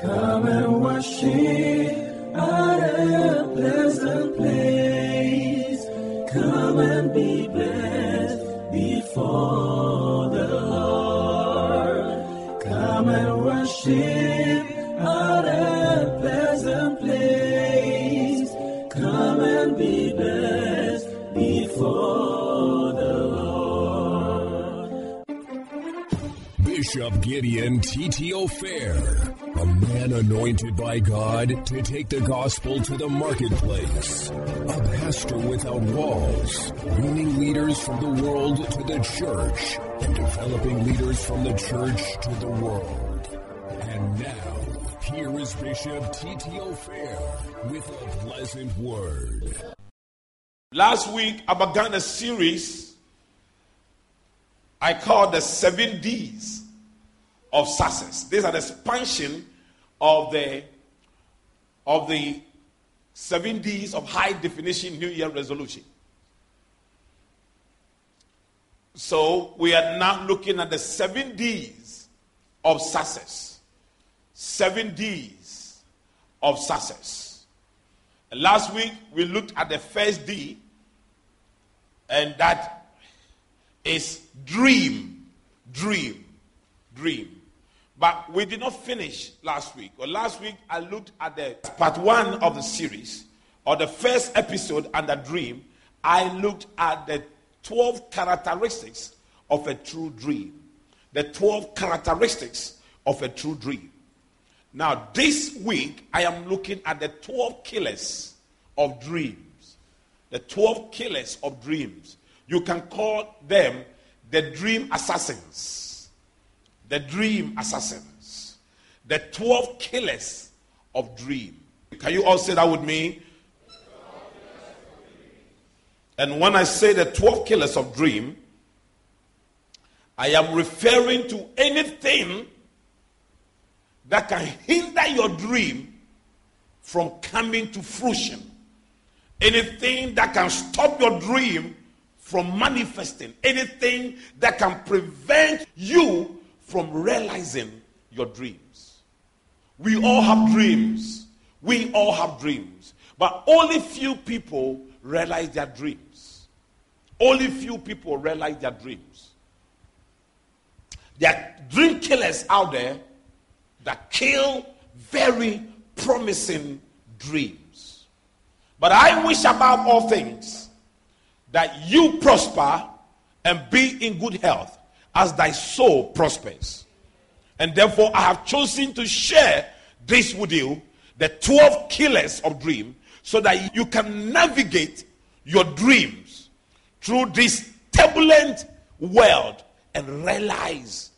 Come and worship at a pleasant place. Come and be blessed before the Lord. Come and worship at a pleasant place. Come and be blessed before the Lord. Bishop Gideon Titi Ofei, anointed by God to take the gospel to the marketplace, a pastor without walls, bringing leaders from the world to the church, and developing leaders from the church to the world. And now, here is Bishop Titi Ofei with a pleasant word. Last week, I began a series I called the seven D's of success. These are the expansion of the of the seven D's of high definition New Year resolution. So we are now looking at the seven D's of success. Seven D's of success. And last week we looked at the first D, and that is dream, dream, dream. But we did not finish last week. Well, last week I looked at the part one of the series, or the first episode under dream. I looked at the 12 characteristics of a true dream. The 12 characteristics of a true dream. Now, this week I am looking at the 12 killers of dreams. The 12 killers of dreams. You can call them the dream assassins. The dream assassins. The 12 killers of dream. Can you all say that with me? And when I say the 12 killers of dream, I am referring to anything that can hinder your dream from coming to fruition. Anything that can stop your dream from manifesting. Anything that can prevent you from realizing your dreams. We all have dreams. We all have dreams. But only few people realize their dreams. Only few people realize their dreams. There are dream killers out there that kill very promising dreams. But I wish above all things that you prosper and be in good health as thy soul prospers. And therefore, I have chosen to share this with you the 12 killers of dream so that you can navigate your dreams through this turbulent world and realize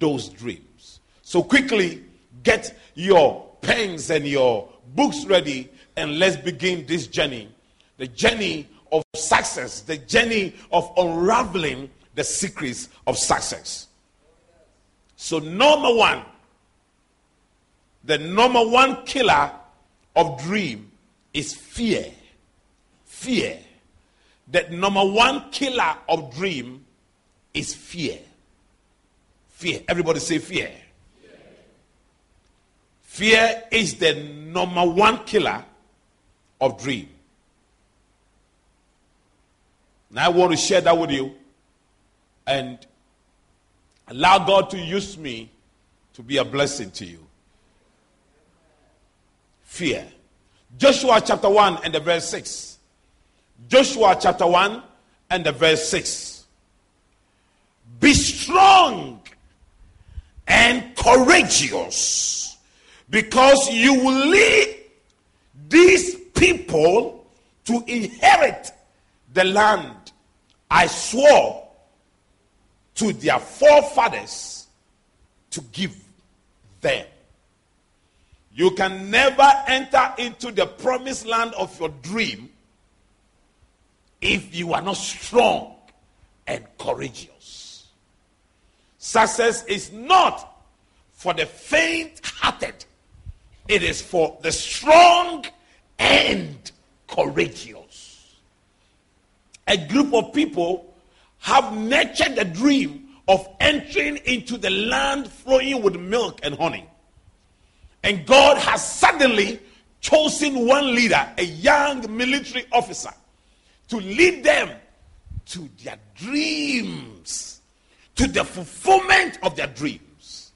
those dreams. So, quickly get your pens and your books ready and let's begin this journey the journey of success, the journey of unraveling the secrets of success. So, number one, the number one killer of dream is fear. Fear. The number one killer of dream is fear. Fear. Everybody say fear. Fear is the number one killer of dream. Now I want to share that with you and allow God to use me to be a blessing to you. Fear. Joshua chapter 1 and the verse 6. Joshua chapter 1 and the verse 6. Be strong and courageous because you will lead these people to inherit the land I swore to their forefathers to give them. You can never enter into the promised land of your dream if you are not strong and courageous. Success is not for the faint hearted, it is for the strong and courageous. A group of people have nurtured the dream of entering into the land flowing with milk and honey. And God has suddenly chosen one leader, a young military officer, to lead them to their dreams, to the fulfillment of their dreams.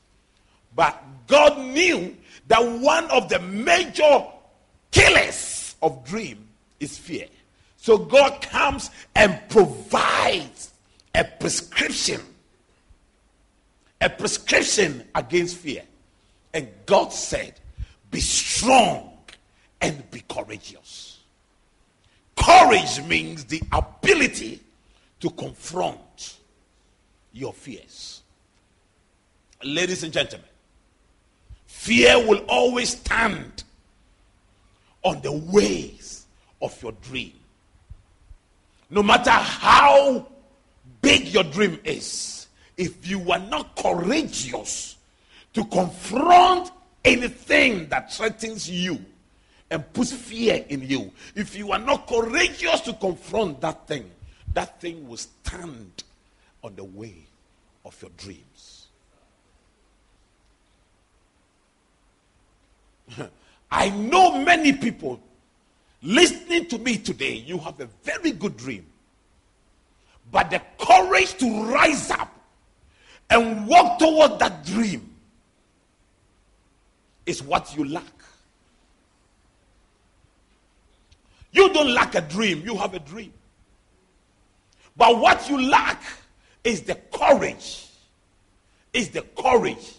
But God knew that one of the major killers of dream is fear. So God comes and provides a prescription, a prescription against fear. And God said, Be strong and be courageous. Courage means the ability to confront your fears. Ladies and gentlemen, fear will always stand on the ways of your dream. No matter how big your dream is, if you are not courageous to confront anything that threatens you and puts fear in you, if you are not courageous to confront that thing, that thing will stand on the way of your dreams. I know many people listening to me today, you have a very good dream. But the courage to rise up and walk toward that dream is what you lack. You don't lack a dream, you have a dream. But what you lack is the courage, is the courage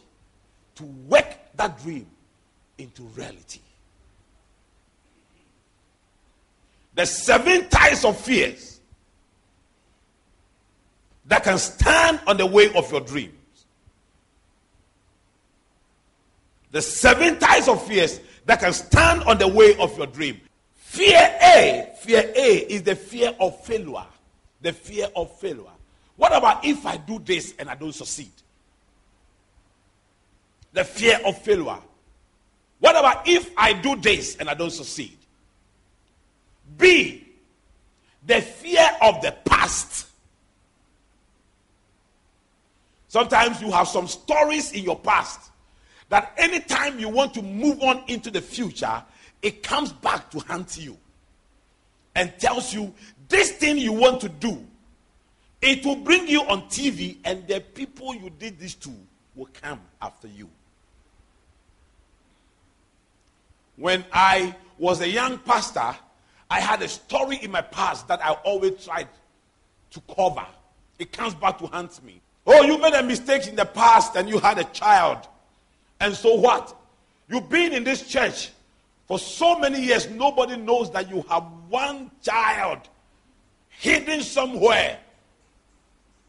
to work that dream into reality. The seven types of fears that can stand on the way of your dreams. The seven types of fears that can stand on the way of your dream. Fear A, fear A is the fear of failure. The fear of failure. What about if I do this and I don't succeed? The fear of failure. What about if I do this and I don't succeed? B, the fear of the past. Sometimes you have some stories in your past that anytime you want to move on into the future, it comes back to haunt you and tells you this thing you want to do. It will bring you on TV, and the people you did this to will come after you. When I was a young pastor, I had a story in my past that I always tried to cover. It comes back to haunt me. Oh, you made a mistake in the past and you had a child. And so what? You've been in this church for so many years, nobody knows that you have one child hidden somewhere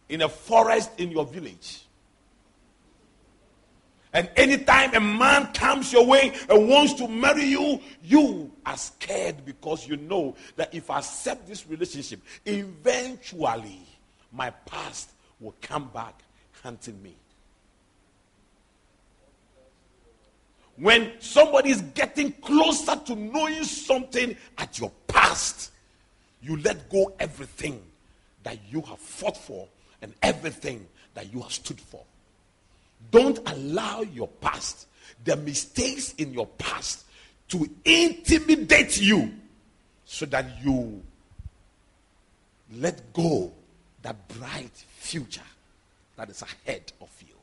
in a forest in your village. And anytime a man comes your way and wants to marry you, you are scared because you know that if I accept this relationship, eventually my past will come back hunting me. When somebody is getting closer to knowing something at your past, you let go everything that you have fought for and everything that you have stood for. Don't allow your past, the mistakes in your past, to intimidate you so that you let go that bright future that is ahead of you.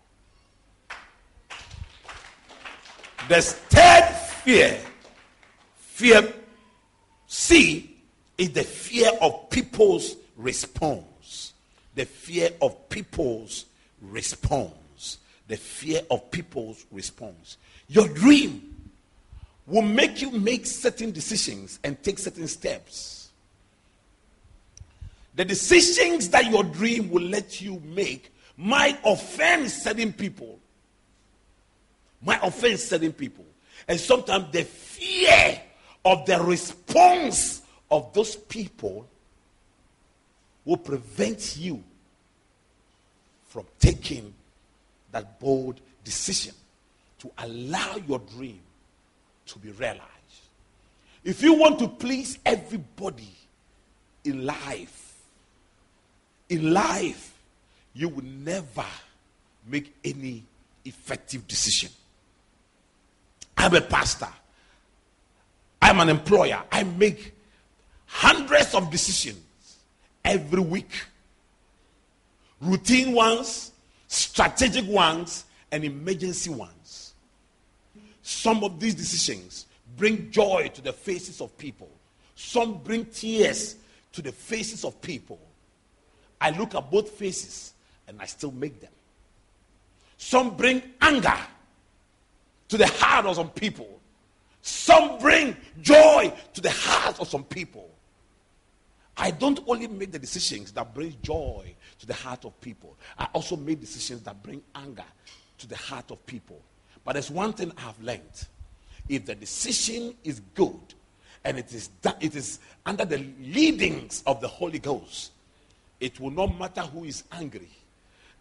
The third fear, fear C, is the fear of people's response. The fear of people's response the fear of people's response. Your dream will make you make certain decisions and take certain steps. The decisions that your dream will let you make might offend certain people. Might offend certain people. And sometimes the fear of the response of those people will prevent you from taking that bold decision to allow your dream to be realized. If you want to please everybody in life, in life, you will never make any effective decision. I'm a pastor. I'm an employer. I make hundreds of decisions every week routine ones, strategic ones, and emergency ones. Some of these decisions bring joy to the faces of people, some bring tears to the faces of people. I look at both faces and I still make them. Some bring anger to the heart of some people. Some bring joy to the heart of some people. I don't only make the decisions that bring joy to the heart of people. I also make decisions that bring anger to the heart of people. But there's one thing I have learned. If the decision is good and it is, it is under the leadings of the Holy Ghost, it will not matter who is angry.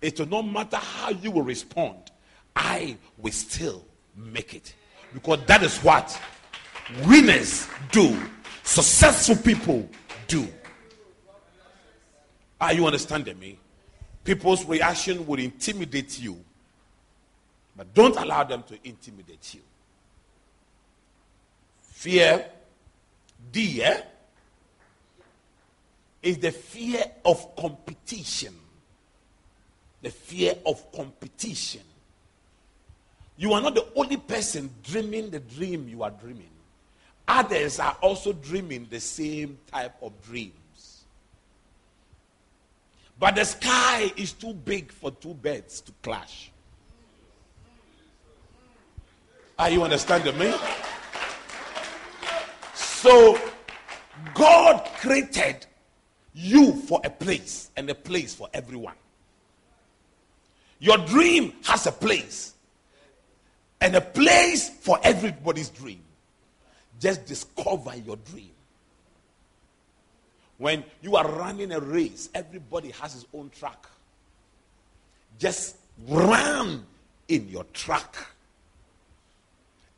It will not matter how you will respond. I will still make it. Because that is what winners do, successful people do. Are you understanding me? People's reaction will intimidate you, but don't allow them to intimidate you. Fear, D, eh, is the fear of competition. The fear of competition. You are not the only person dreaming the dream you are dreaming. Others are also dreaming the same type of dreams. But the sky is too big for two birds to clash. Are you understanding me? So, God created you for a place and a place for everyone. Your dream has a place and a place for everybody's dream. Just discover your dream. When you are running a race, everybody has his own track. Just run in your track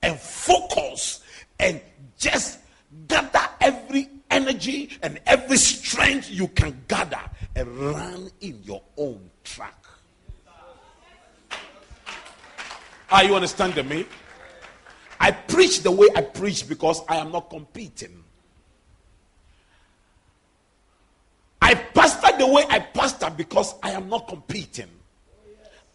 and focus and just gather every energy and every strength you can gather and run in your own track. Are you understanding me? I preach the way I preach because I am not competing. I pastor the way I pastor because I am not competing.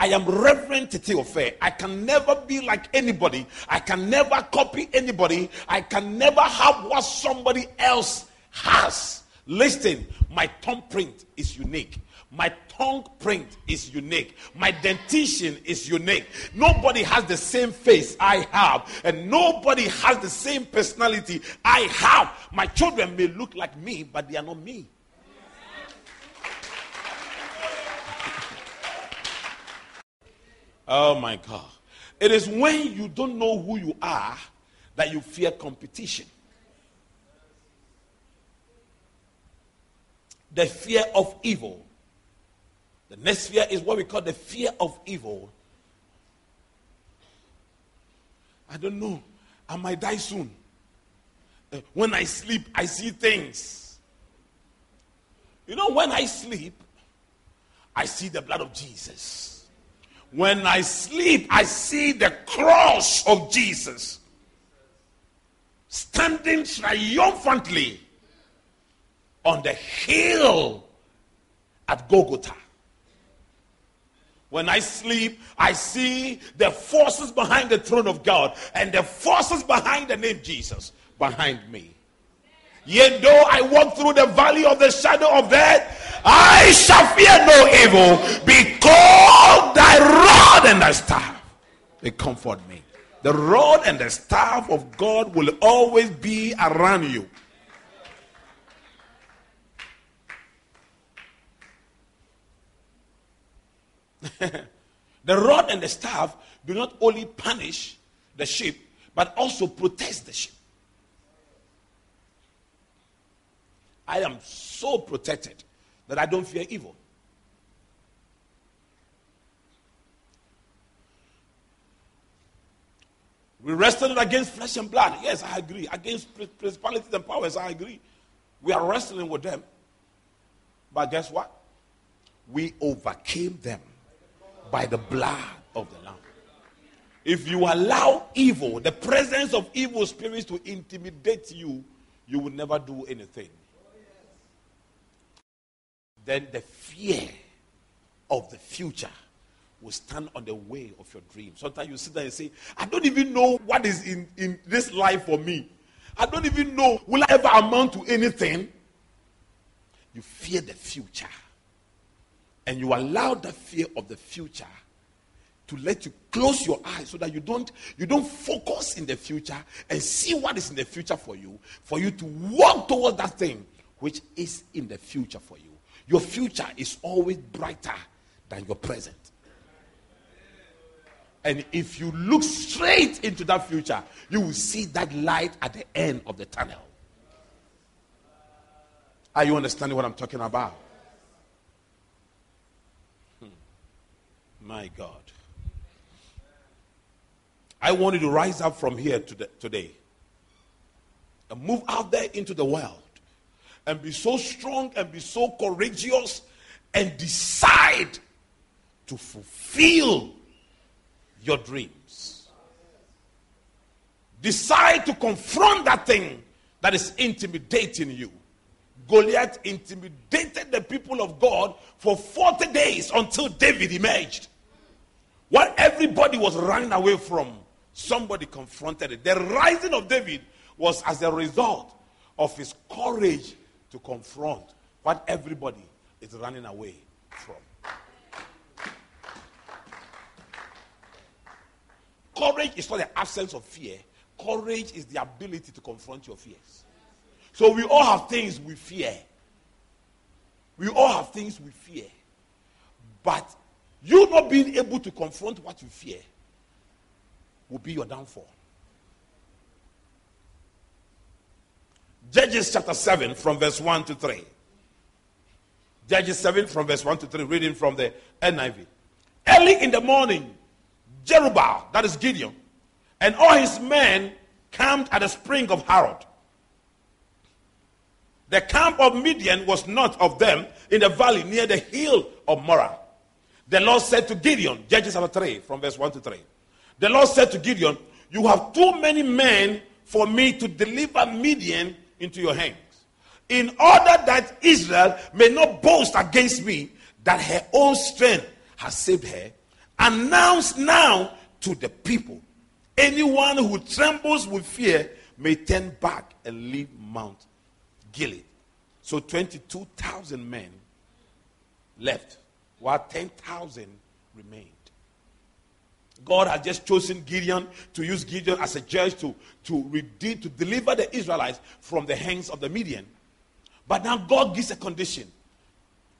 I am Reverend Titi Ofei. I can never be like anybody. I can never copy anybody. I can never have what somebody else has. Listen, my thumbprint is unique. My tongue print is unique. My dentition is unique. Nobody has the same face I have, and nobody has the same personality I have. My children may look like me, but they are not me. Oh my God. It is when you don't know who you are that you fear competition. The fear of evil. The next fear is what we call the fear of evil. I don't know. I might die soon. Uh, when I sleep, I see things. You know, when I sleep, I see the blood of Jesus. When I sleep, I see the cross of Jesus standing triumphantly on the hill at Golgotha. When I sleep, I see the forces behind the throne of God and the forces behind the name Jesus behind me. Yet though I walk through the valley of the shadow of death, I shall fear no evil because thy rod and thy staff, they comfort me. The rod and the staff of God will always be around you. the rod and the staff do not only punish the sheep, but also protect the sheep. I am so protected that I don't fear evil. We wrestled against flesh and blood. Yes, I agree. Against principalities and powers, I agree. We are wrestling with them. But guess what? We overcame them by the blood of the Lamb. If you allow evil, the presence of evil spirits to intimidate you, you will never do anything. Then the fear of the future will stand on the way of your dream. Sometimes you sit there and say, I don't even know what is in, in this life for me. I don't even know, will I ever amount to anything? You fear the future. And you allow the fear of the future to let you close your eyes so that you don't you don't focus in the future and see what is in the future for you for you to walk towards that thing which is in the future for you your future is always brighter than your present and if you look straight into that future, you will see that light at the end of the tunnel. Are you understanding what I'm talking about? Hmm. My God. I want you to rise up from here today and move out there into the world and be so strong and be so courageous and decide to fulfill your dreams. Decide to confront that thing that is intimidating you. Goliath intimidated the people of God for 40 days until David emerged. What everybody was running away from, somebody confronted it. The rising of David was as a result of his courage to confront what everybody is running away from. Courage is not the absence of fear. Courage is the ability to confront your fears. So we all have things we fear. We all have things we fear. But you not being able to confront what you fear will be your downfall. Judges chapter 7 from verse 1 to 3. Judges 7 from verse 1 to 3, reading from the NIV. Early in the morning, Jerubbaal, that is Gideon, and all his men camped at the spring of Harod. The camp of Midian was not of them in the valley near the hill of Moreh. The Lord said to Gideon, Judges chapter 3, from verse 1 to 3. The Lord said to Gideon, You have too many men for me to deliver Midian into your hands. In order that Israel may not boast against me that her own strength has saved her, Announce now to the people anyone who trembles with fear may turn back and leave Mount Gilead. So 22,000 men left, while 10,000 remained. God has just chosen Gideon to use Gideon as a judge to, to redeem, to deliver the Israelites from the hands of the Midian. But now God gives a condition.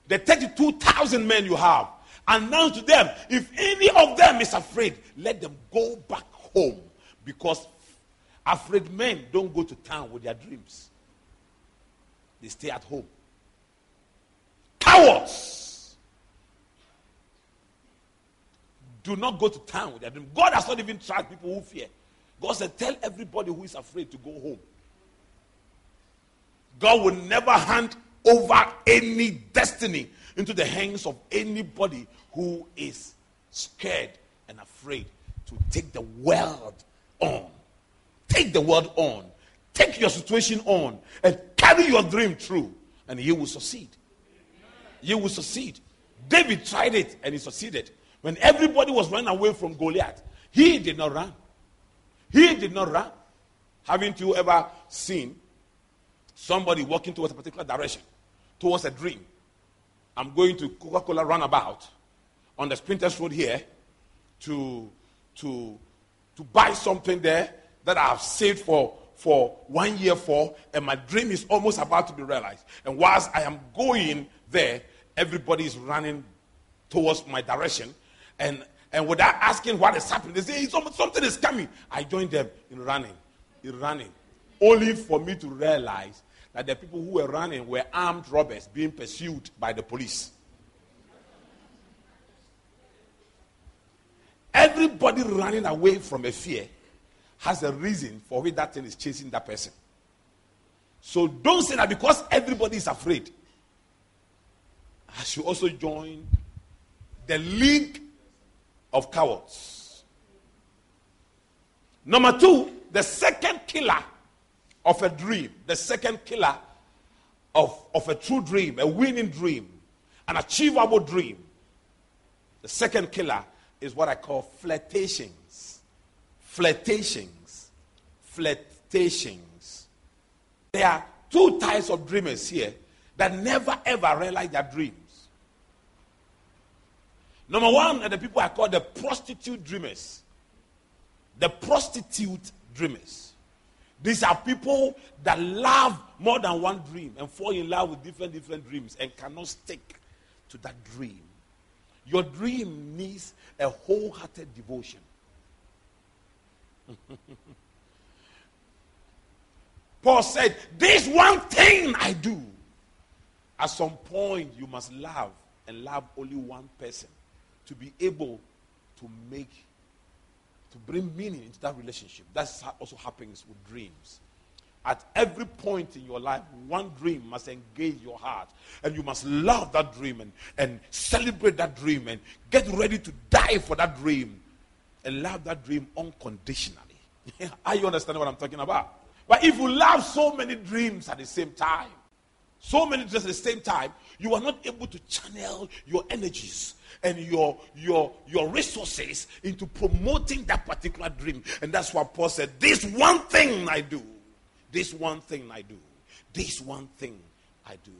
The 32,000 men you have, announce to them if any of them is afraid, let them go back home because afraid men don't go to town with their dreams, they stay at home. Cowards do not go to town with dreams. God has not even tried people who fear. God said, Tell everybody who is afraid to go home. God will never hand over any destiny into the hands of anybody who is scared and afraid to take the world on. Take the world on. Take your situation on and carry your dream through, and you will succeed. You will succeed. David tried it and he succeeded. When everybody was running away from Goliath, he did not run. He did not run. Haven't you ever seen somebody walking towards a particular direction, towards a dream, I'm going to Coca Cola Roundabout on the Spintex Road here to, to, to buy something there that I've saved for, for one year for, and my dream is almost about to be realized. And whilst I am going there, everybody is running towards my direction. And, and without asking what is happening, they say, something is coming. I joined them in running, in running, only for me to realize that the people who were running were armed robbers being pursued by the police. Everybody running away from a fear has a reason for which that thing is chasing that person. So don't say that because everybody is afraid. I should also join the league of cowards. Number two, the second killer of a dream, the second killer of, of a true dream, a winning dream, an achievable dream. The second killer is what I call flirtations. Flirtations. Flirtations. There are two types of dreamers here that never ever realize their dreams. Number one are the people I call the prostitute dreamers. The prostitute dreamers. These are people that love more than one dream and fall in love with different different dreams and cannot stick to that dream. Your dream needs a wholehearted devotion. Paul said, This one thing I do. At some point, you must love and love only one person to be able to make, to bring meaning into that relationship. That's also happens with dreams. At every point in your life, one dream must engage your heart. And you must love that dream and, and celebrate that dream and get ready to die for that dream and love that dream unconditionally. Are you understand what I'm talking about? But if you love so many dreams at the same time, so many dreams at the same time, you are not able to channel your energies and your your your resources into promoting that particular dream. And that's why Paul said, This one thing I do this one thing I do. This one thing I do.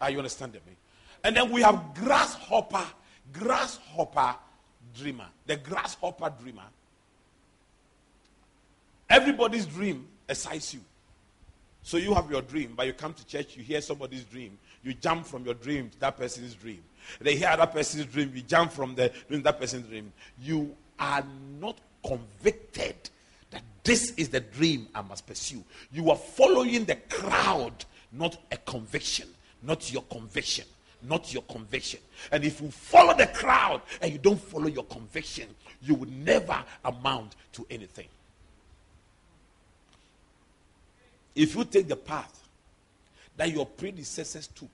Are you understanding me? And then we have grasshopper, grasshopper dreamer. The grasshopper dreamer. Everybody's dream excites you. So you have your dream, but you come to church, you hear somebody's dream, you jump from your dream to that person's dream. They hear that person's dream, you jump from the dream that person's dream. You are not convicted that this is the dream I must pursue. You are following the crowd, not a conviction, not your conviction. Not your conviction. And if you follow the crowd and you don't follow your conviction, you will never amount to anything. If you take the path that your predecessors took,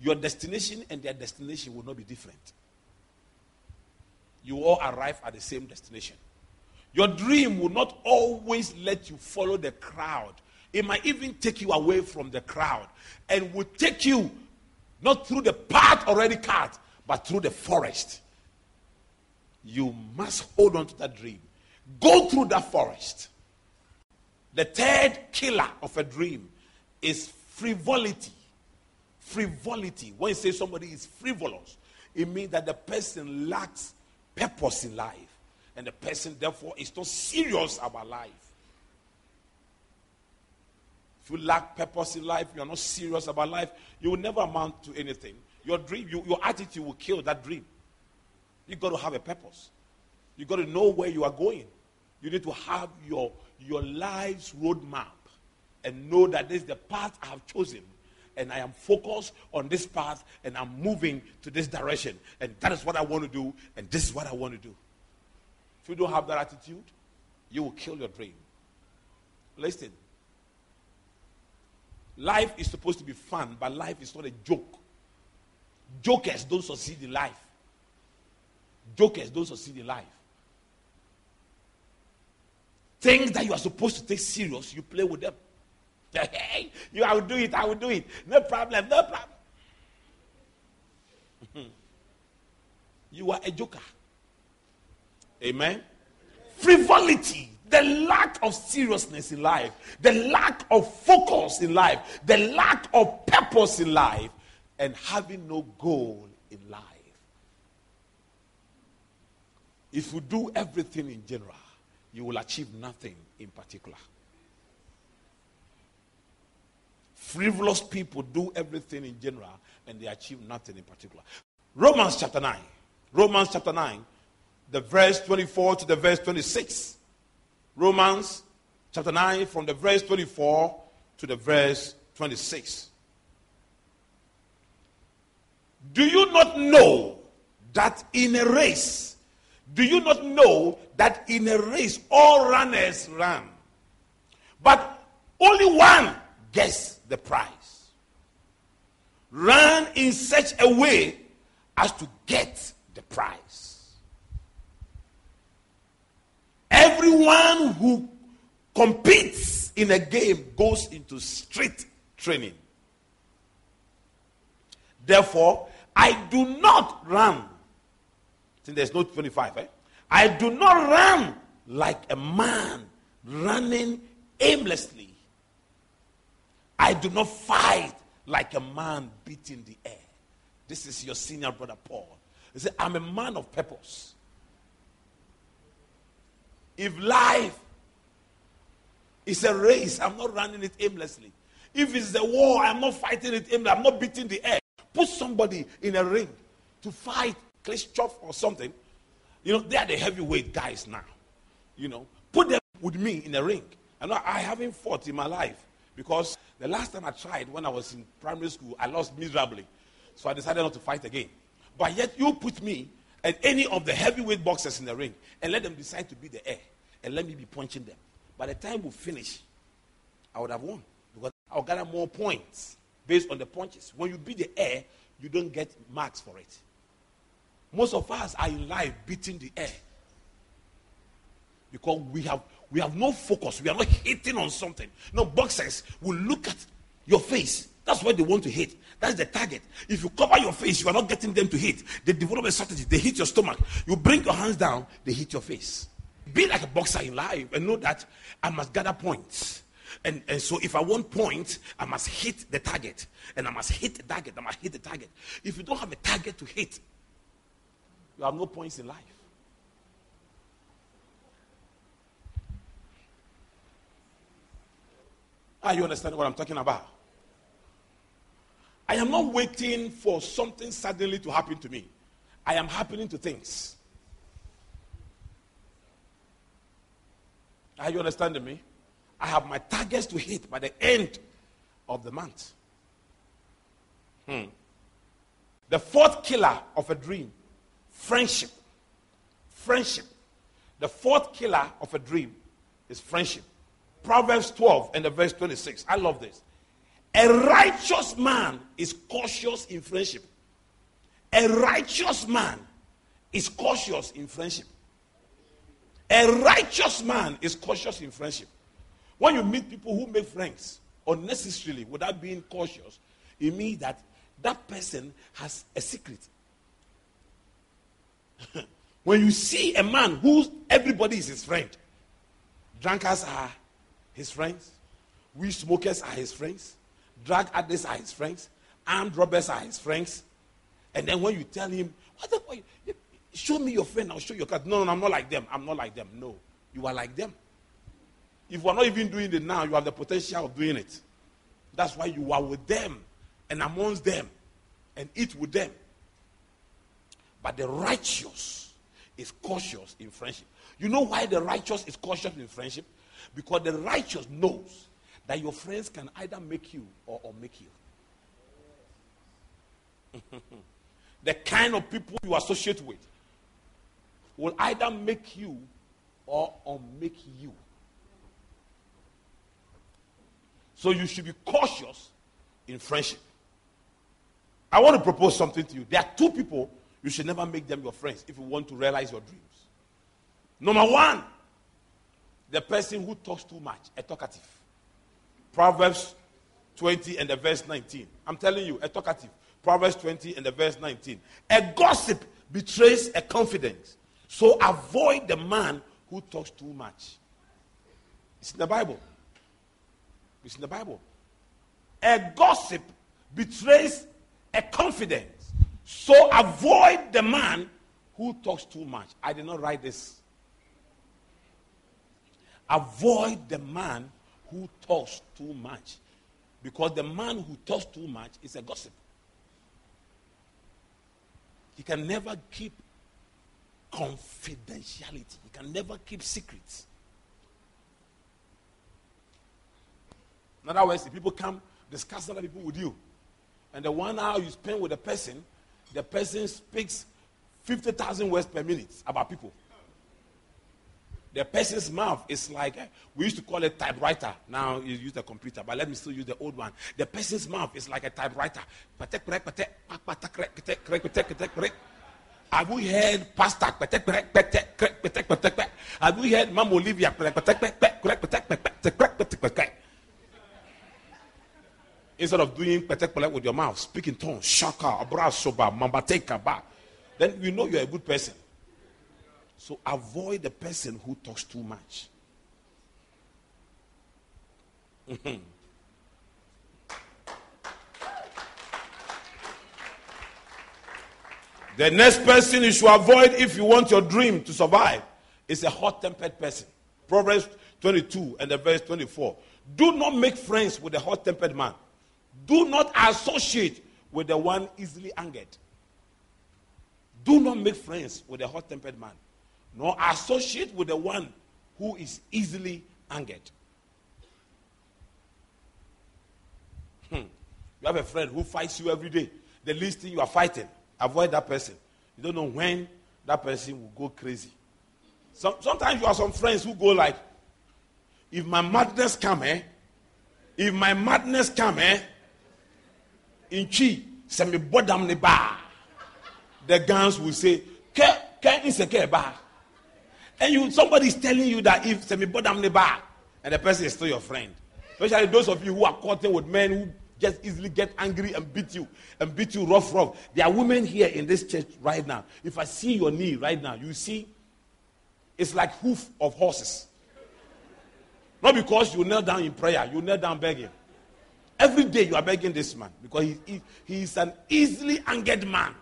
your destination and their destination will not be different you all arrive at the same destination. Your dream will not always let you follow the crowd. It might even take you away from the crowd and will take you not through the path already cut, but through the forest. You must hold on to that dream. Go through that forest. The third killer of a dream is frivolity. Frivolity. When you say somebody is frivolous, it means that the person lacks purpose in life. And the person, therefore, is not serious about life. If you lack purpose in life, you are not serious about life, you will never amount to anything. Your dream, you, your attitude will kill that dream. You got to have a purpose. You got to know where you are going. You need to have your, your life's roadmap and know that this is the path I have chosen and I am focused on this path and I'm moving to this direction. And that is what I want to do, and this is what I want to do. If you don't have that attitude, you will kill your dream. Listen. Life is supposed to be fun, but life is not a joke. Jokers don't succeed in life. Jokers don't succeed in life. Things that you are supposed to take serious, you play with them. Hey, you, I will do it. I will do it. No problem. No problem. you are a joker. Amen. Frivolity, the lack of seriousness in life, the lack of focus in life, the lack of purpose in life, and having no goal in life. If you do everything in general, you will achieve nothing in particular. Frivolous people do everything in general and they achieve nothing in particular. Romans chapter 9. Romans chapter 9, the verse 24 to the verse 26. Romans chapter 9, from the verse 24 to the verse 26. Do you not know that in a race, do you not know that in a race all runners run, but only one gets the prize? Run in such a way as to get the prize. Everyone who competes in a game goes into strict training. Therefore, I do not run since there's no 25, eh? I do not run like a man running aimlessly. I do not fight like a man beating the air. This is your senior brother Paul. He said, I'm a man of purpose. If life is a race, I'm not running it aimlessly. If it's a war, I'm not fighting it aimlessly. I'm not beating the air. Put somebody in a ring to fight Klitschko or something. You know, they are the heavyweight guys now. You know, put them with me in a ring. Know I haven't fought in my life because the last time I tried when I was in primary school, I lost miserably. So I decided not to fight again. But yet you put me and any of the heavyweight boxers in the ring and let them decide to be the air and let me be punching them. By the time we finish, I would have won because I'll gather more points based on the punches. When you beat the air, you don't get marks for it. Most of us are in life beating the air because we have we have no focus. We are not hitting on something. No boxers will look at your face. That's what they want to hit. That's the target. If you cover your face, you are not getting them to hit. They develop a strategy. They hit your stomach. You bring your hands down, they hit your face. Be like a boxer in life and know that I must gather points. And, and so if I want points, I must hit the target. And I must hit the target. I must hit the target. If you don't have a target to hit, you have no points in life. Are you understanding what I'm talking about? I am not waiting for something suddenly to happen to me. I am happening to things. Are you understanding me? I have my targets to hit by the end of the month. Hmm. The fourth killer of a dream friendship. Friendship. The fourth killer of a dream is friendship. Proverbs 12 and the verse 26. I love this. A righteous man is cautious in friendship. A righteous man is cautious in friendship. A righteous man is cautious in friendship. When you meet people who make friends unnecessarily without being cautious, it means that that person has a secret. When you see a man who everybody is his friend, drunkards are his friends, we smokers are his friends, drug addicts are his friends, armed robbers are his friends. And then when you tell him, what the, show me your friend, I'll show you your card. No, no, I'm not like them. I'm not like them. No, you are like them. If you are not even doing it now, you have the potential of doing it. That's why you are with them and amongst them and eat with them. But the righteous is cautious in friendship. You know why the righteous is cautious in friendship? Because the righteous knows that your friends can either make you or, or make you. the kind of people you associate with will either make you or unmake you. So you should be cautious in friendship. I want to propose something to you. There are two people you should never make them your friends if you want to realize your dreams. Number one, the person who talks too much, a talkative. Proverbs 20 and the verse 19. I'm telling you, a talkative. Proverbs 20 and the verse 19. A gossip betrays a confidence. So avoid the man who talks too much. It's in the Bible. It's in the Bible. A gossip betrays a confidence. So avoid the man who talks too much. I did not write this. Avoid the man who talks too much. Because the man who talks too much is a gossip. He can never keep confidentiality. he can never keep secrets. In other words, if people come discuss other people with you, and the one hour you spend with a person, the person speaks 50,000 words per minute about people. The person's mouth is like, we used to call it typewriter. Now you use the computer, but let me still use the old one. The person's mouth is like a typewriter. Have we heard pastor? Have you heard Mom Olivia? Instead of doing petek with your mouth, speak in tongues, shaka, abra soba, mambateka ba, then you know you're a good person. So avoid the person who talks too much. Mm-hmm. the next person you should avoid if you want your dream to survive is a hot tempered person. Proverbs 22 and the verse 24. Do not make friends with a hot tempered man. Do not associate with the one easily angered. Do not make friends with a hot tempered man, nor associate with the one who is easily angered. Hmm. You have a friend who fights you every day. The least thing you are fighting, avoid that person. You don't know when that person will go crazy. Some, sometimes you have some friends who go like, if my madness come, eh? If my madness come, eh? In chi, send me bodam ne ba. The guns will say, ke ke insecure ba. And you somebody is telling you that if send me bodam ne ba, and the person is still your friend. Especially those of you who are caught with men who just easily get angry and beat you and beat you rough, rough. There are women here in this church right now. If I see your knee right now, you see it's like hoof of horses. Not because you kneel down in prayer, you kneel down begging. Every day you are begging this man because he, he, he is an easily angered man.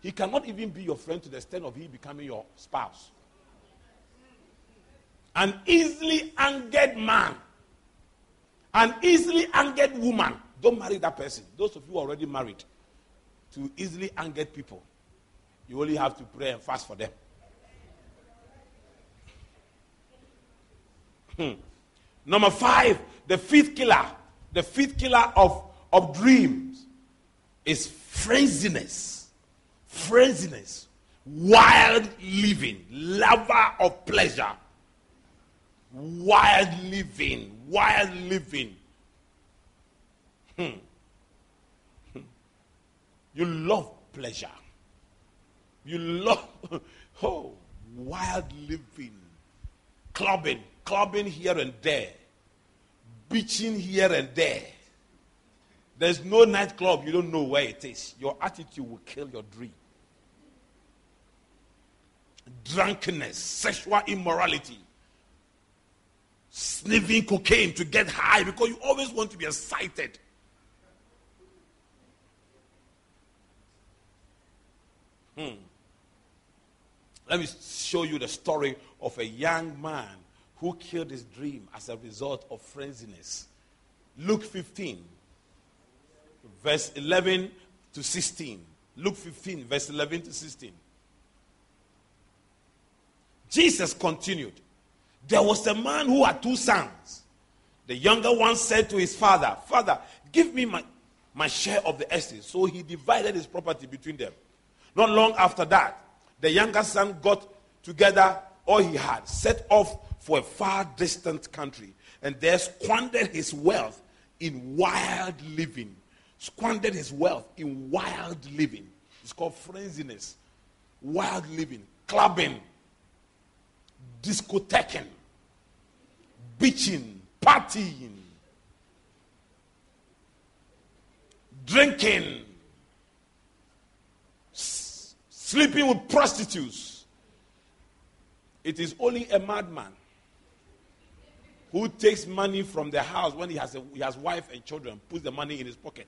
He cannot even be your friend to the extent of he becoming your spouse. An easily angered man, an easily angered woman. Don't marry that person. Those of you already married to easily angered people, you only have to pray and fast for them. Hmm. Number five, the fifth killer, the fifth killer of, of dreams is frenziness. Frenziness. Wild living. Lover of pleasure. Wild living. Wild living. Hmm. hmm. You love pleasure. You love, oh, wild living. Clubbing clubbing here and there, beaching here and there. There's no nightclub, you don't know where it is. Your attitude will kill your dream. Drunkenness, sexual immorality, sniffing cocaine to get high because you always want to be excited. Hmm. Let me show you the story of a young man who killed his dream as a result of frenziness. Luke 15, verse 11 to 16. Luke 15, verse 11 to 16. Jesus continued. There was a man who had two sons. The younger one said to his father, Father, give me my, my share of the estate. So he divided his property between them. Not long after that, the younger son got together all he had, set off for a far distant country and there squandered his wealth in wild living. Squandered his wealth in wild living. It's called frenziness. Wild living. Clubbing. Discothequing. Bitching. Partying. Drinking. S- sleeping with prostitutes. It is only a madman who takes money from the house when he has, a, he has wife and children, puts the money in his pocket,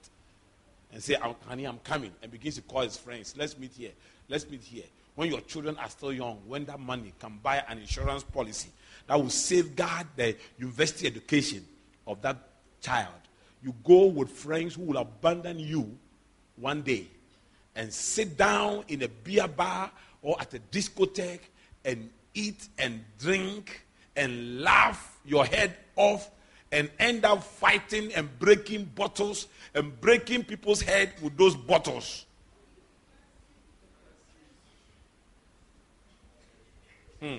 and say, honey, I'm coming, and begins to call his friends. Let's meet here. Let's meet here. When your children are still young, when that money can buy an insurance policy that will safeguard the university education of that child, you go with friends who will abandon you one day and sit down in a beer bar or at a discotheque and eat and drink and laugh your head off and end up fighting and breaking bottles and breaking people's head with those bottles. Hmm.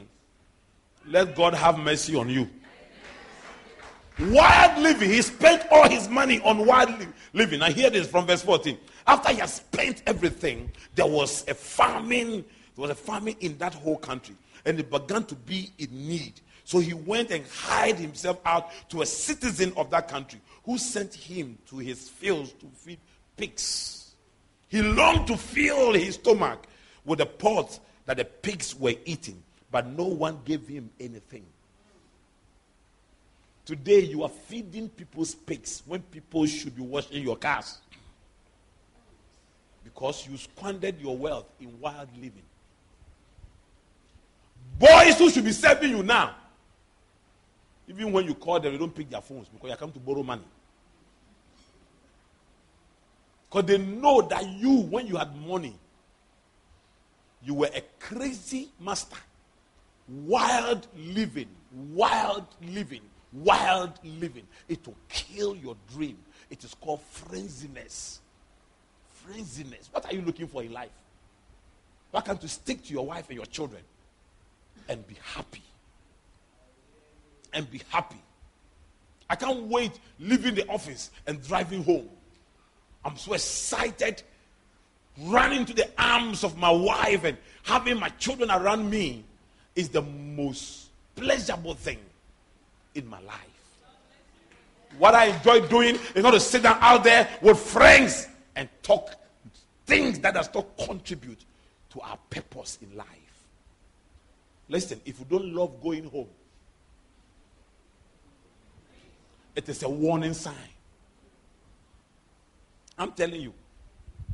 Let God have mercy on you. Wild living. He spent all his money on wild living. I hear this from verse 14. After he had spent everything, there was a famine. There was a famine in that whole country. and he began to be in need. So he went and hired himself out to a citizen of that country who sent him to his fields to feed pigs. He longed to fill his stomach with the pods that the pigs were eating, but no one gave him anything. Today, you are feeding people's pigs when people should be washing your cars because you squandered your wealth in wild living. Boys who should be serving you now, even when you call them, they don't pick their phones because you come to borrow money. Because they know that you, when you had money, you were a crazy master. Wild living, wild living, wild living. It will kill your dream. It is called frenziness. Frenziness. What are you looking for in life? Why can't you stick to your wife and your children and be happy? And be happy. I can't wait leaving the office and driving home. I'm so excited running to the arms of my wife and having my children around me is the most pleasurable thing in my life. What I enjoy doing is not to sit down out there with friends and talk things that does not contribute to our purpose in life. Listen, if you don't love going home, it is a warning sign. I'm telling you.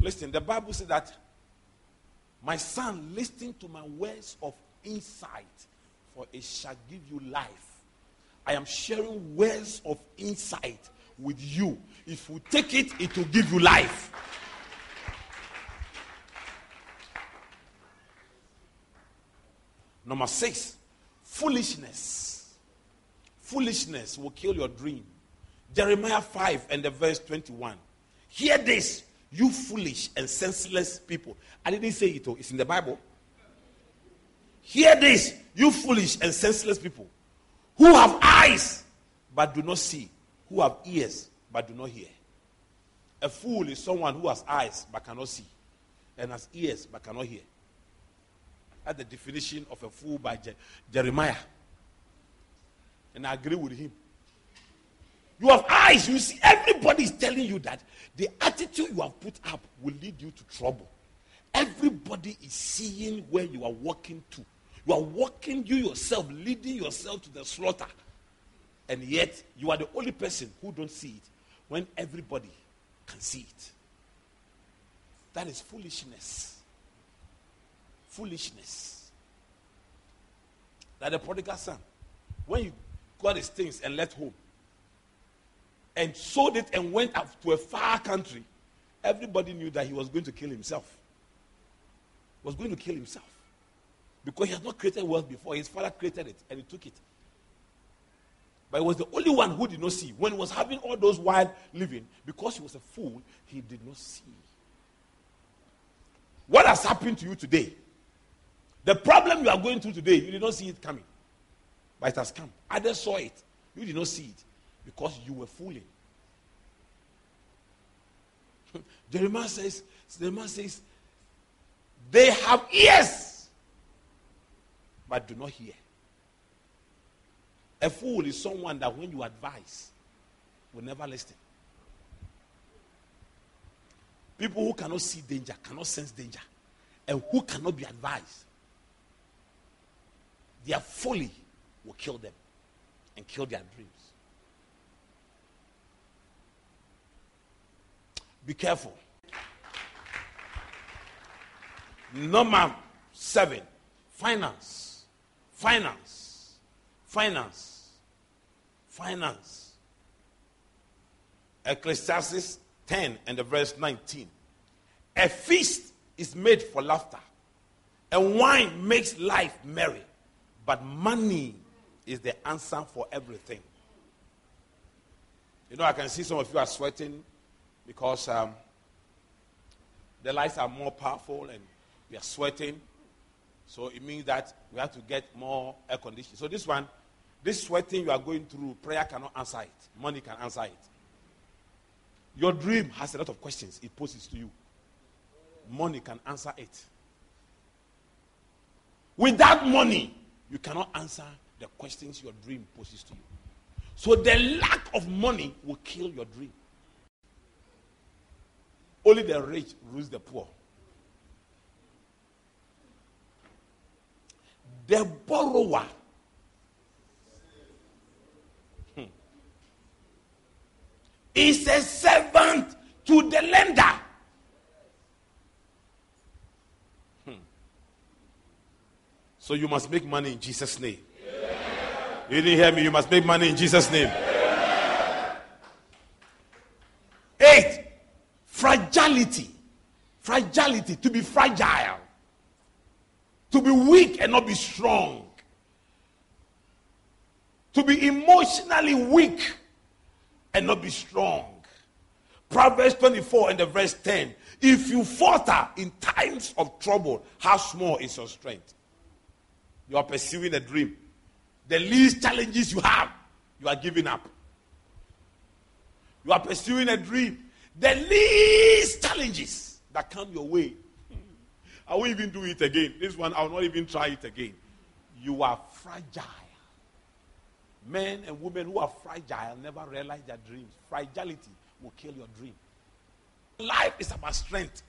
Listen, the Bible says that my son, listen to my words of insight, for it shall give you life. I am sharing words of insight with you. If you take it, it will give you life. Number six, foolishness. Foolishness will kill your dream. Jeremiah 5 and the verse 21. Hear this, you foolish and senseless people. I didn't say it, oh, it's in the Bible. Hear this, you foolish and senseless people who have eyes but do not see, who have ears but do not hear. A fool is someone who has eyes but cannot see, and has ears but cannot hear. That's the definition of a fool by Je- Jeremiah. And I agree with him. You have eyes. You see, everybody is telling you that the attitude you have put up will lead you to trouble. Everybody is seeing where you are walking to. You are walking you yourself, leading yourself to the slaughter. And yet, you are the only person who don't see it when everybody can see it. That is foolishness. Foolishness. That the prodigal son, when he got his things and left home, and sold it and went up to a far country, everybody knew that he was going to kill himself. He was going to kill himself. Because he had not created wealth before. His father created it and he took it. But he was the only one who did not see. When he was having all those wild living, because he was a fool, he did not see. What has happened to you today? The problem you are going through today, you did not see it coming. But it has come. Others saw it. You did not see it because you were fooling. Jeremiah says, Jeremiah says, they have ears, but do not hear. A fool is someone that when you advise, will never listen. People who cannot see danger, cannot sense danger, and who cannot be advised, their folly will kill them and kill their dreams. Be careful. Number seven finance. Finance. Finance. Finance. Ecclesiastes 10 and the verse 19. A feast is made for laughter, and wine makes life merry, but money is the answer for everything. You know, I can see some of you are sweating because um, the lights are more powerful and we are sweating. So it means that we have to get more air conditioning. So this one, this sweating you are going through, prayer cannot answer it. Money can answer it. Your dream has a lot of questions it poses to you. Money can answer it. Without money, you cannot answer the questions your dream poses to you. So the lack of money will kill your dream. Only the rich rules the poor. The borrower hmm, is a servant to the lender. Hmm. So you must make money in Jesus' name. You didn't hear me. You must make money in Jesus' name. Fragility. Fragility, to be fragile, to be weak and not be strong, to be emotionally weak and not be strong. Proverbs 24 and the verse 10. If you falter in times of trouble, how small is your strength? You are pursuing a dream the least challenges you have, you are giving up. You are pursuing a dream. The least challenges that come your way, I won't even do it again. This one, I will not even try it again. You are fragile. Men and women who are fragile never realize their dreams. Fragility will kill your dream. Life is about strength.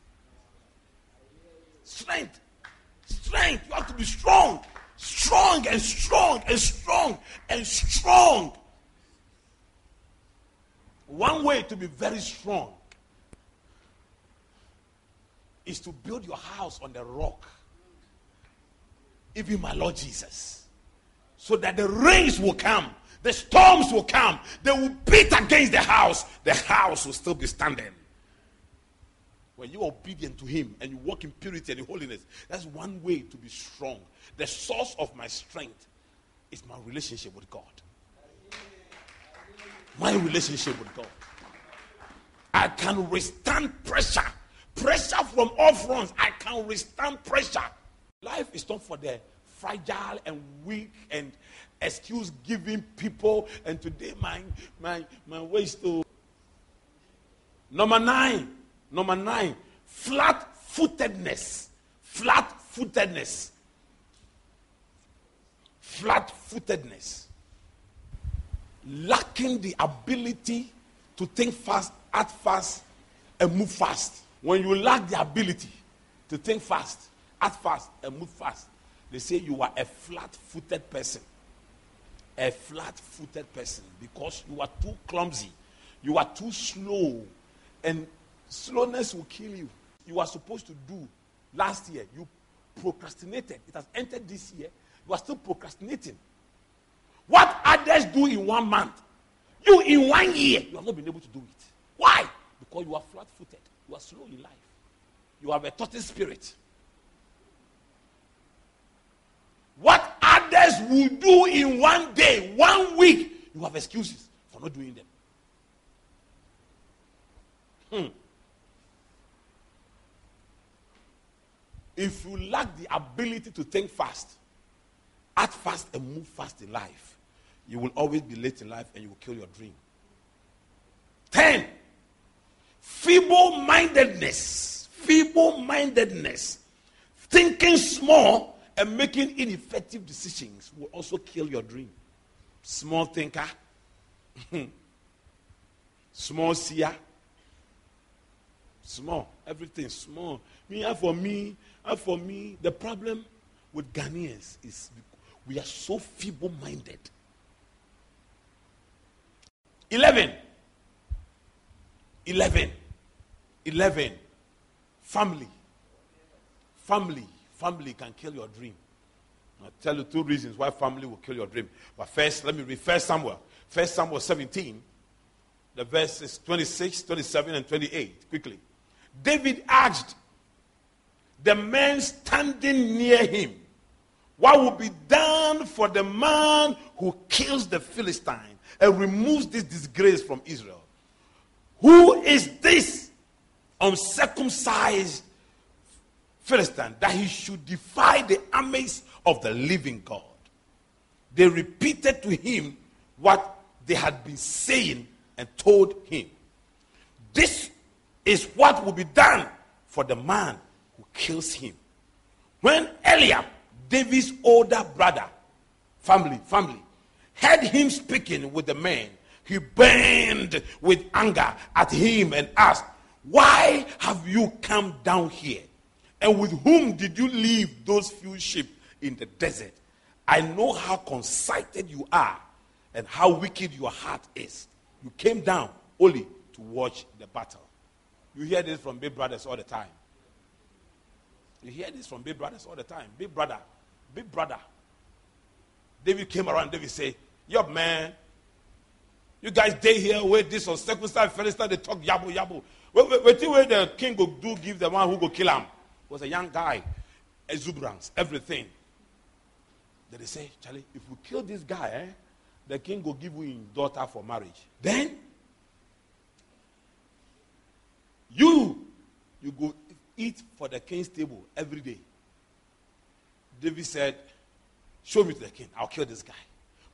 Strength. Strength. You have to be strong. Strong and strong and strong and strong. One way to be very strong is to build your house on the rock. Even my Lord Jesus. So that the rains will come, the storms will come, they will beat against the house, the house will still be standing. When you are obedient to Him and you walk in purity and in holiness, that's one way to be strong. The source of my strength is my relationship with God. My relationship with God. I can withstand pressure. Pressure from all fronts. I can withstand pressure. Life is not for the fragile and weak and excuse giving people. And today, my, my, my waist to. Number nine. Number nine. Flat footedness. Flat footedness flat footedness, lacking the ability to think fast, act fast, and move fast. When you lack the ability to think fast, act fast, and move fast, they say you are a flat footed person. A flat footed person because you are too clumsy, you are too slow, and slowness will kill you. You are supposed to do last year, you procrastinated. It has entered this year, you are still procrastinating. What others do in one month, you in one year, you have not been able to do it. Why? Because you are flat footed. You are slow in life. You have a tortoise spirit. What others will do in one day, one week, you have excuses for not doing them. Hmm. If you lack the ability to think fast, act fast and move fast in life, you will always be late in life and you will kill your dream. 10. Feeble mindedness. Feeble mindedness. Thinking small and making ineffective decisions will also kill your dream. Small thinker. small seer. Small. Everything small. Me, for me, and for me, the problem with Ghanaians is we are so feeble minded. 11. 11. 11. Family. Family. Family can kill your dream. I'll tell you two reasons why family will kill your dream. But first, let me read First Samuel. First Samuel 17, the verses 26, 27, and 28. Quickly. David asked the men standing near him, what will be done for the man who kills the Philistine and removes this disgrace from Israel? Who is this uncircumcised Philistine that he should defy the armies of the living God? They repeated to him what they had been saying and told him. This is what will be done for the man who kills him. When Eliab David's older brother family, family, heard him speaking with the man, he burned with anger at him and asked, Why have you come down here? And with whom did you leave those few sheep in the desert? I know how conceited you are and how wicked your heart is. You came down only to watch the battle. You hear this from big brothers all the time. You hear this from big brothers all the time. Big brother, big brother. David came around, David say, Yup, man. You guys stay here, wait this on second circumstance, Philistine, they talk yabu yabu. Wait, wait, wait till where the king go do give the one who go kill him. Was a young guy, exuberance, everything. Then they say, Charlie, if we kill this guy, eh, the king will give you daughter for marriage. Then you you go eat for the king's table every day. David said, Show me to the king. I'll kill this guy.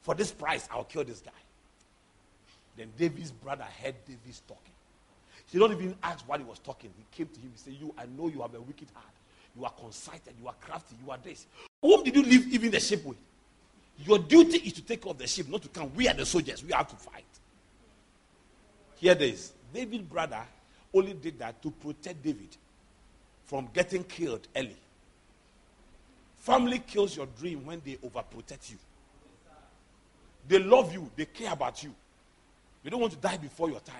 For this price, I'll kill this guy. Then David's brother heard David's talking. He don't even ask what he was talking. He came to him and said, You, I know you have a wicked heart. You are conceited. You are crafty. You are this. Whom did you leave even the ship with? Your duty is to take off the ship, not to come. We are the soldiers. We have to fight. Here this. David's brother only did that to protect David from getting killed early. Family kills your dream when they overprotect you. They love you, they care about you. They don't want to die before your time.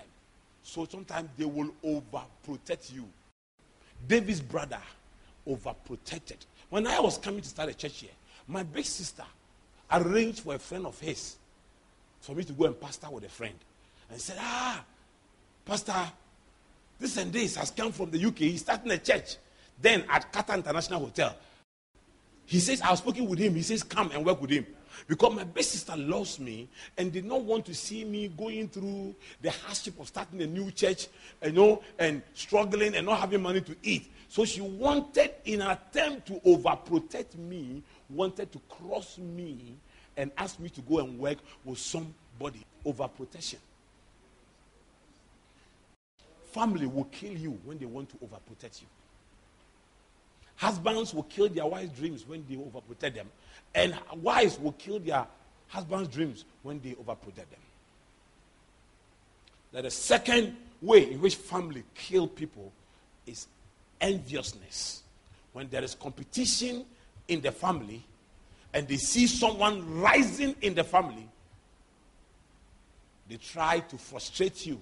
So sometimes they will overprotect you. David's brother overprotected. When I was coming to start a church here, my big sister arranged for a friend of his for me to go and pastor with a friend. And said, Ah, Pastor, this and this has come from the UK. He's starting a church. Then at Qatar International Hotel. He says, I've spoken with him. He says, Come and work with him. Because my best sister loves me and did not want to see me going through the hardship of starting a new church, you know, and struggling and not having money to eat. So she wanted, in an attempt to overprotect me, wanted to cross me and ask me to go and work with somebody. Overprotection. Family will kill you when they want to overprotect you. Husbands will kill their wives' dreams when they overprotect them. And wives will kill their husbands' dreams when they overprotect them. Now, the second way in which family kill people is enviousness. When there is competition in the family and they see someone rising in the family, they try to frustrate you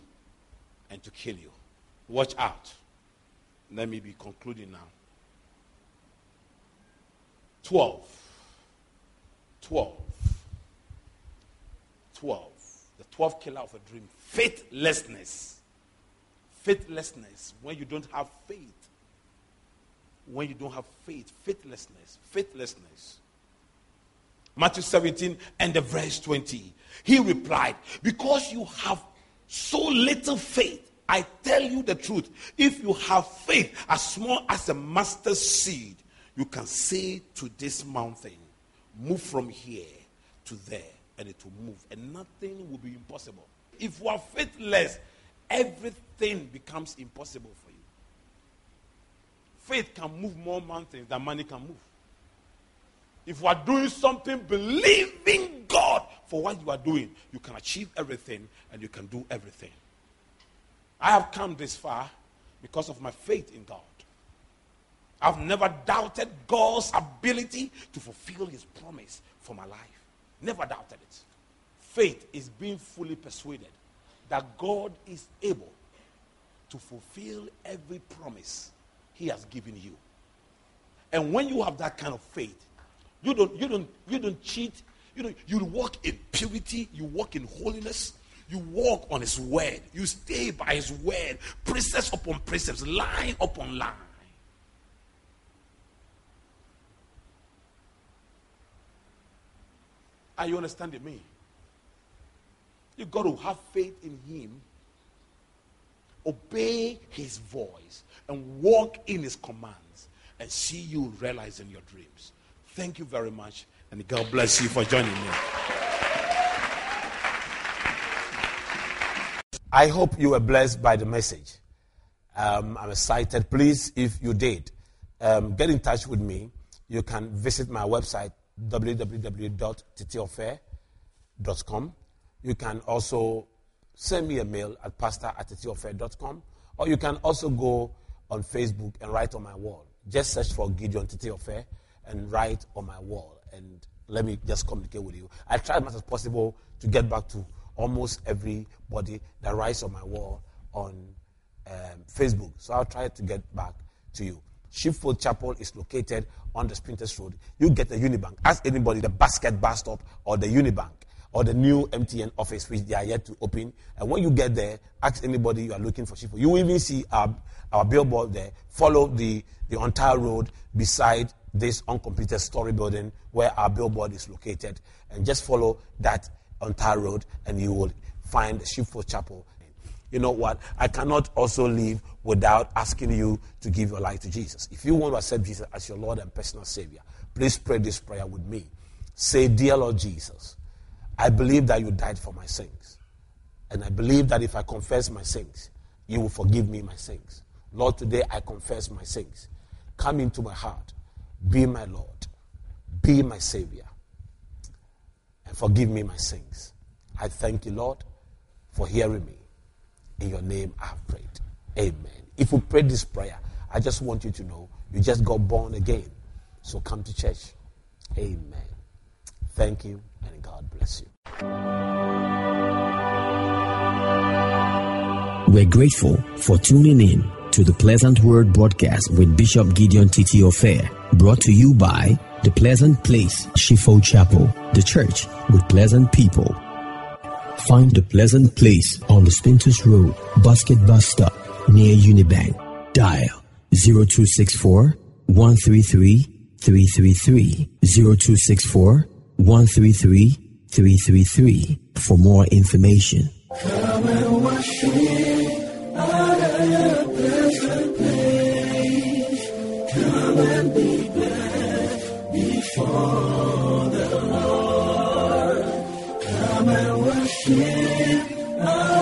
and to kill you. Watch out. Let me be concluding now. 12. 12. 12. The 12th killer of a dream. Faithlessness. Faithlessness. When you don't have faith. When you don't have faith. Faithlessness. Faithlessness. Matthew 17 and the verse 20. He replied, Because you have so little faith, I tell you the truth. If you have faith as small as a mustard seed, you can say to this mountain, Move from here to there, and it will move, and nothing will be impossible. If you are faithless, everything becomes impossible for you. Faith can move more mountains than money can move. If you are doing something, believing God for what you are doing, you can achieve everything and you can do everything. I have come this far because of my faith in God. I've never doubted God's ability to fulfill his promise for my life. Never doubted it. Faith is being fully persuaded that God is able to fulfill every promise he has given you. And when you have that kind of faith, you don't, you don't, you don't cheat. You, don't, you walk in purity. You walk in holiness. You walk on his word. You stay by his word. Precepts upon precepts. Line upon line. Are you understanding me? You've got to have faith in him, obey his voice, and walk in his commands, and see you realizing your dreams. Thank you very much, and God bless you for joining me. I hope you were blessed by the message. Um, I'm excited. Please, if you did, um, get in touch with me. You can visit my website, www.titiofei.com. You can also send me a mail at pastor at titiofei.com. Or you can also go on Facebook and write on my wall. Just search for Gideon Titi Ofei and write on my wall. And let me just communicate with you. I try as much as possible to get back to almost everybody that writes on my wall on um, Facebook. So I'll try to get back to you. Sheepfold Chapel is located on the Spintex Road. You get the Unibank. Ask anybody the basket bus stop or the Unibank or the new MTN office which they are yet to open. And when you get there, ask anybody you are looking for Sheepfold. You will even see our, our billboard there. Follow the, the entire road beside this uncompleted story building where our billboard is located. And just follow that entire road and you will find the Sheepfold Chapel you know what? I cannot also live without asking you to give your life to Jesus. If you want to accept Jesus as your Lord and personal Savior, please pray this prayer with me. Say, Dear Lord Jesus, I believe that you died for my sins. And I believe that if I confess my sins, you will forgive me my sins. Lord, today I confess my sins. Come into my heart. Be my Lord. Be my Savior. And forgive me my sins. I thank you, Lord, for hearing me. In your name I have prayed. Amen. If you pray this prayer, I just want you to know you just got born again. So come to church. Amen. Thank you, and God bless you. We're grateful for tuning in to the Pleasant Word broadcast with Bishop Gideon Titi Ofei, brought to you by The Pleasant Place, Sheepfold Chapel, the church with pleasant people. Find the pleasant place on the Spintex Road, Basket Bus Stop, near Unibank. Dial 0264 133 333 0264 133 333 for more information. Worship